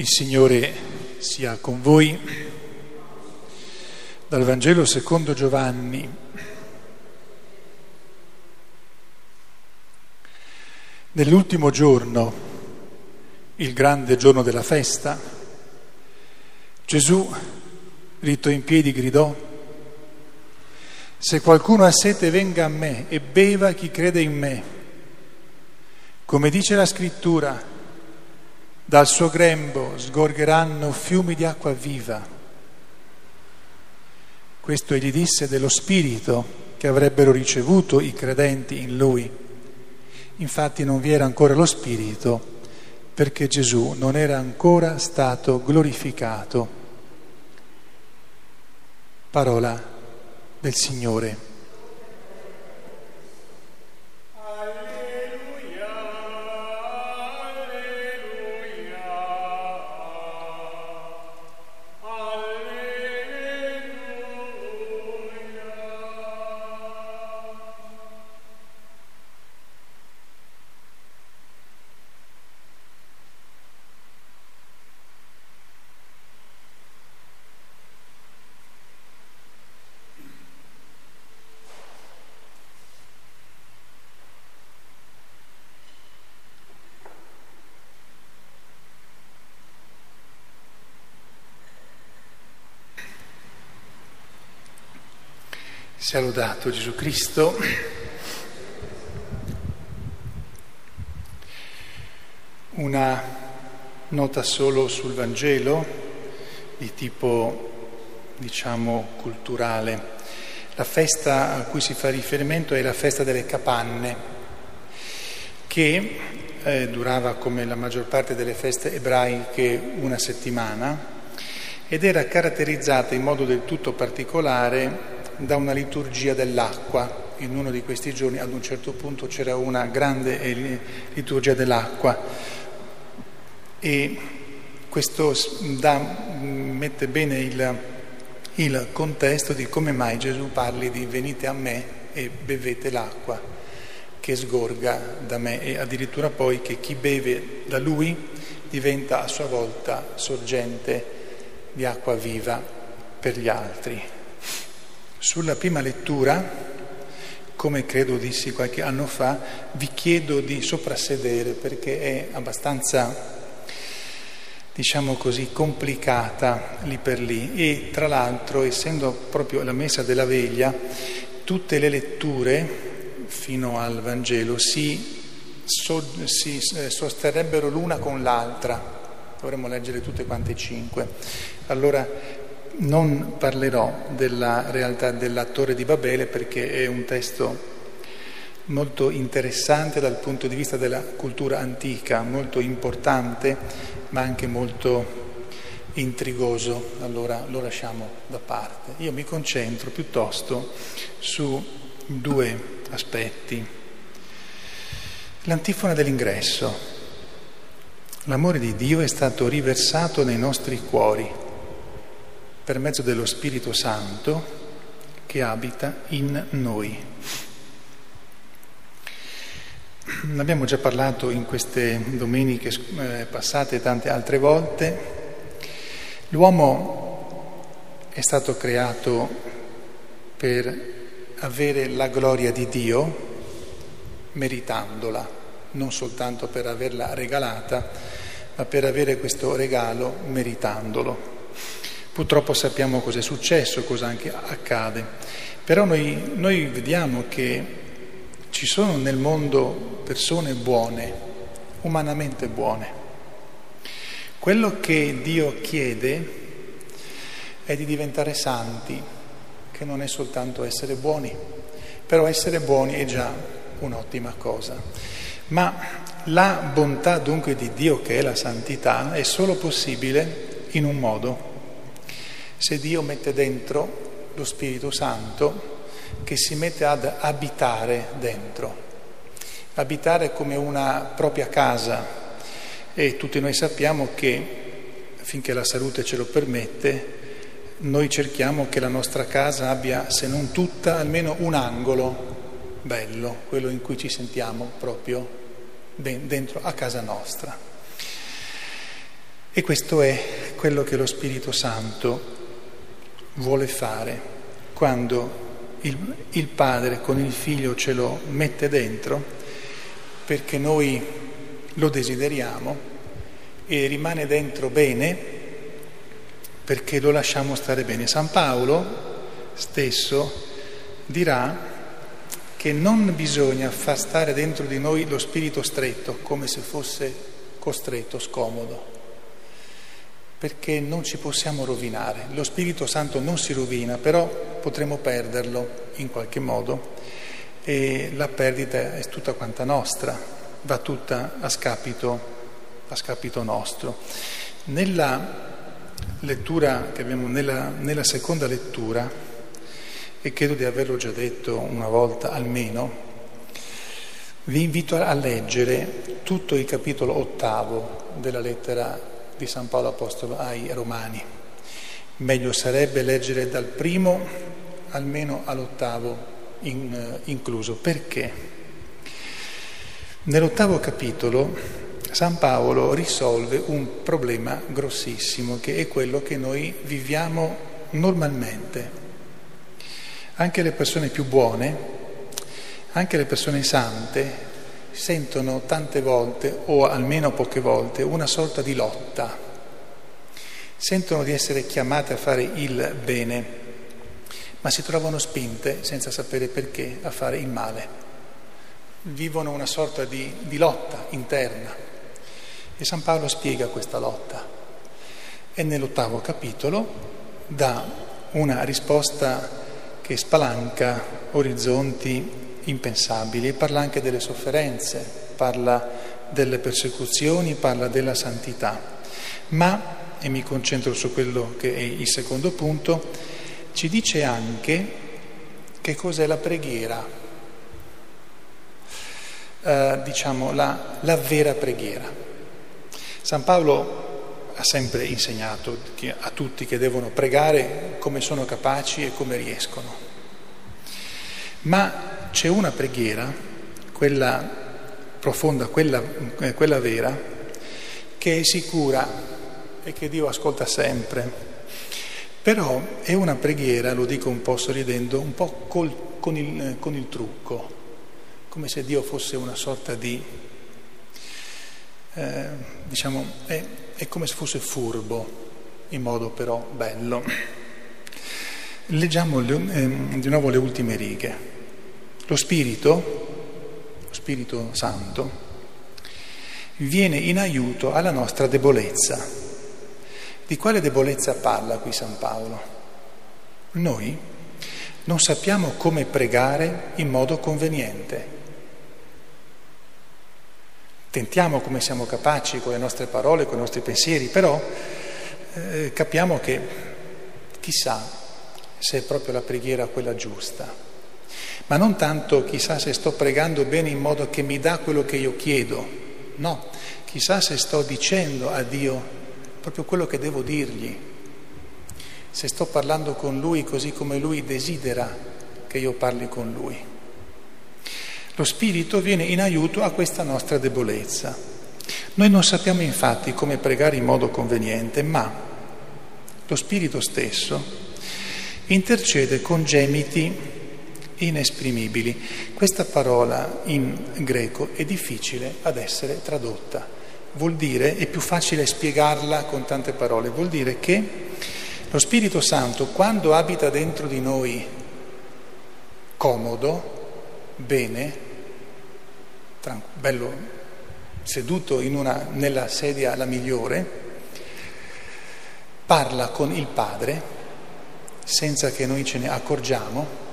Il Signore sia con voi. Dal Vangelo secondo Giovanni. Nell'ultimo giorno, il grande giorno della festa, Gesù, ritto in piedi, gridò, se qualcuno ha sete venga a me e beva chi crede in me. Come dice la scrittura, dal suo grembo sgorgeranno fiumi di acqua viva. Questo egli disse dello Spirito che avrebbero ricevuto i credenti in lui. Infatti non vi era ancora lo Spirito perché Gesù non era ancora stato glorificato. Parola del Signore. Sia Gesù Cristo. Una nota solo sul Vangelo di tipo, diciamo, culturale. La festa a cui si fa riferimento è la festa delle capanne, che eh, durava come la maggior parte delle feste ebraiche una settimana ed era caratterizzata in modo del tutto particolare da una liturgia dell'acqua. In uno di questi giorni ad un certo punto c'era una grande eh, liturgia dell'acqua e questo da, mette bene il, il contesto di come mai Gesù parli di venite a me e bevete l'acqua che sgorga da me e addirittura poi che chi beve da lui diventa a sua volta sorgente di acqua viva per gli altri. Sulla prima lettura, come credo dissi qualche anno fa, vi chiedo di soprassedere perché è abbastanza, diciamo così, complicata lì per lì e tra l'altro, essendo proprio la messa della veglia, tutte le letture fino al Vangelo si, so, si eh, sosterrebbero l'una con l'altra, dovremmo leggere tutte quante cinque. Allora non parlerò della realtà della Torre di Babele perché è un testo molto interessante dal punto di vista della cultura antica, molto importante ma anche molto intrigoso, allora lo lasciamo da parte. Io mi concentro piuttosto su due aspetti. L'antifona dell'ingresso. L'amore di Dio è stato riversato nei nostri cuori per mezzo dello Spirito Santo che abita in noi. Ne abbiamo già parlato in queste domeniche eh, passate tante altre volte. L'uomo è stato creato per avere la gloria di Dio meritandola, non soltanto per averla regalata, ma per avere questo regalo meritandolo. Purtroppo sappiamo cosa è successo, cosa anche accade, però noi, noi vediamo che ci sono nel mondo persone buone, umanamente buone. Quello che Dio chiede è di diventare santi, che non è soltanto essere buoni, però essere buoni è già un'ottima cosa. Ma la bontà dunque di Dio, che è la santità, è solo possibile in un modo, se Dio mette dentro lo Spirito Santo che si mette ad abitare dentro. Abitare come una propria casa e tutti noi sappiamo che finché la salute ce lo permette, noi cerchiamo che la nostra casa abbia, se non tutta, almeno un angolo bello, quello in cui ci sentiamo proprio dentro a casa nostra. E questo è quello che lo Spirito Santo vuole fare quando il, il Padre con il Figlio ce lo mette dentro perché noi lo desideriamo e rimane dentro bene perché lo lasciamo stare bene. San Paolo stesso dirà che non bisogna far stare dentro di noi lo spirito stretto come se fosse costretto, scomodo perché non ci possiamo rovinare. Lo Spirito Santo non si rovina, però potremo perderlo in qualche modo e la perdita è tutta quanta nostra, va tutta a scapito, a scapito nostro. Nella lettura che abbiamo, nella, nella seconda lettura, e credo di averlo già detto una volta almeno, vi invito a leggere tutto il capitolo ottavo della lettera di San Paolo Apostolo ai Romani. Meglio sarebbe leggere dal primo almeno all'ottavo in, eh, incluso. Perché? Nell'ottavo capitolo San Paolo risolve un problema grossissimo che è quello che noi viviamo normalmente. Anche le persone più buone, anche le persone sante sentono tante volte, o almeno poche volte, una sorta di lotta. Sentono di essere chiamate a fare il bene, ma si trovano spinte, senza sapere perché, a fare il male. Vivono una sorta di, di lotta interna. E San Paolo spiega questa lotta. E nell'ottavo capitolo dà una risposta che spalanca orizzonti impensabili e parla anche delle sofferenze, parla delle persecuzioni, parla della santità. Ma, e mi concentro su quello che è il secondo punto, ci dice anche che cos'è la preghiera, eh, diciamo la, la vera preghiera. San Paolo ha sempre insegnato a tutti che devono pregare come sono capaci e come riescono. Ma c'è una preghiera, quella profonda, quella, eh, quella vera, che è sicura e che Dio ascolta sempre. Però è una preghiera, lo dico un po' sorridendo, un po' col, con, il, con il trucco, come se Dio fosse una sorta di, eh, diciamo, è, è come se fosse furbo, in modo però bello. Leggiamo eh, di nuovo le ultime righe. Lo Spirito, lo Spirito Santo, viene in aiuto alla nostra debolezza. Di quale debolezza parla qui San Paolo? Noi non sappiamo come pregare in modo conveniente. Tentiamo come siamo capaci con le nostre parole, con i nostri pensieri, però eh, capiamo che chissà se è proprio la preghiera quella giusta ma non tanto chissà se sto pregando bene in modo che mi dà quello che io chiedo, no, chissà se sto dicendo a Dio proprio quello che devo dirgli, se sto parlando con Lui così come Lui desidera che io parli con Lui. Lo Spirito viene in aiuto a questa nostra debolezza. Noi non sappiamo infatti come pregare in modo conveniente, ma lo Spirito stesso intercede con gemiti inesprimibili. Questa parola in greco è difficile ad essere tradotta, vuol dire, è più facile spiegarla con tante parole, vuol dire che lo Spirito Santo quando abita dentro di noi comodo, bene, bello seduto una, nella sedia la migliore, parla con il Padre senza che noi ce ne accorgiamo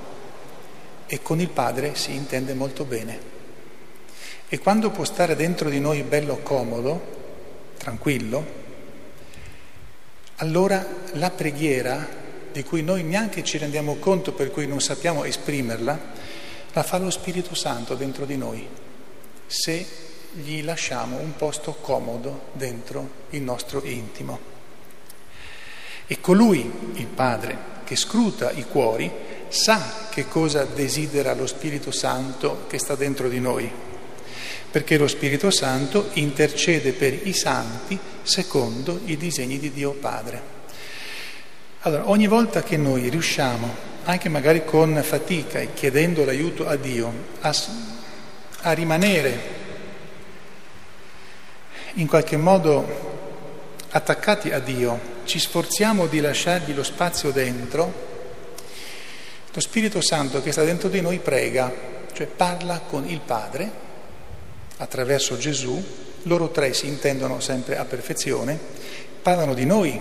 e con il Padre si intende molto bene. E quando può stare dentro di noi bello comodo, tranquillo, allora la preghiera, di cui noi neanche ci rendiamo conto, per cui non sappiamo esprimerla, la fa lo Spirito Santo dentro di noi, se gli lasciamo un posto comodo dentro il nostro intimo. E colui, il Padre, che scruta i cuori, sa che cosa desidera lo Spirito Santo che sta dentro di noi. perché lo Spirito Santo intercede per i santi secondo i disegni di Dio Padre. Allora, ogni volta che noi riusciamo, anche magari con fatica e chiedendo l'aiuto a Dio, a, a rimanere in qualche modo attaccati a Dio, ci sforziamo di lasciargli lo spazio dentro, lo Spirito Santo che sta dentro di noi prega, cioè parla con il Padre attraverso Gesù, loro tre si intendono sempre a perfezione, parlano di noi,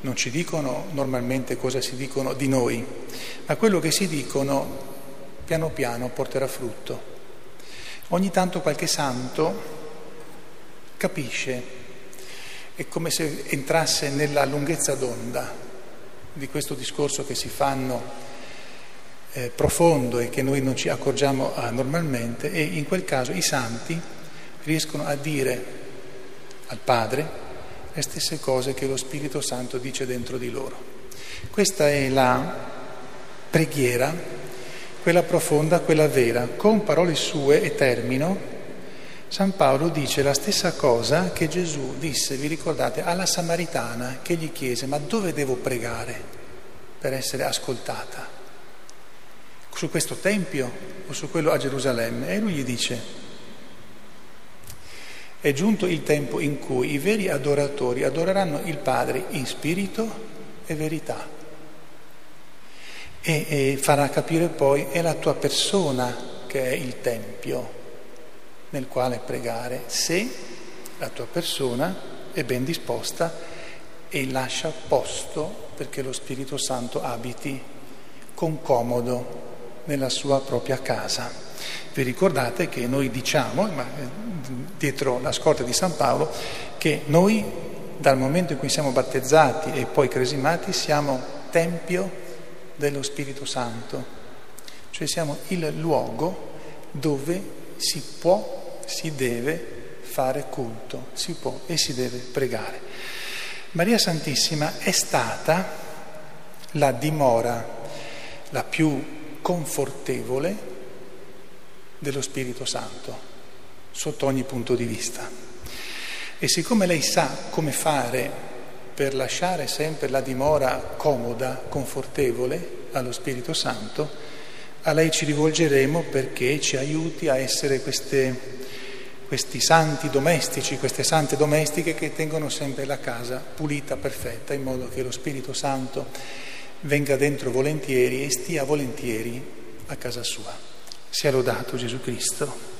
non ci dicono normalmente cosa si dicono di noi, ma quello che si dicono piano piano porterà frutto. Ogni tanto qualche santo capisce, è come se entrasse nella lunghezza d'onda di questo discorso che si fanno eh, profondo e che noi non ci accorgiamo ah, normalmente e in quel caso i santi riescono a dire al Padre le stesse cose che lo Spirito Santo dice dentro di loro. Questa è la preghiera, quella profonda, quella vera. Con parole sue, e termino, San Paolo dice la stessa cosa che Gesù disse, vi ricordate, alla Samaritana che gli chiese ma dove devo pregare per essere ascoltata? Su questo Tempio o su quello a Gerusalemme? E lui gli dice, è giunto il tempo in cui i veri adoratori adoreranno il Padre in spirito e verità. E, e farà capire poi è la tua persona che è il Tempio nel quale pregare se la tua persona è ben disposta e lascia posto perché lo Spirito Santo abiti con comodo nella sua propria casa. Vi ricordate che noi diciamo, eh, dietro la scorta di San Paolo, che noi dal momento in cui siamo battezzati e poi cresimati siamo tempio dello Spirito Santo, cioè siamo il luogo dove si può si deve fare culto, si può e si deve pregare. Maria Santissima è stata la dimora la più confortevole dello Spirito Santo, sotto ogni punto di vista. E siccome lei sa come fare per lasciare sempre la dimora comoda, confortevole allo Spirito Santo, a lei ci rivolgeremo perché ci aiuti a essere queste questi santi domestici, queste sante domestiche che tengono sempre la casa pulita, perfetta, in modo che lo Spirito Santo venga dentro volentieri e stia volentieri a casa sua. Sia lodato Gesù Cristo.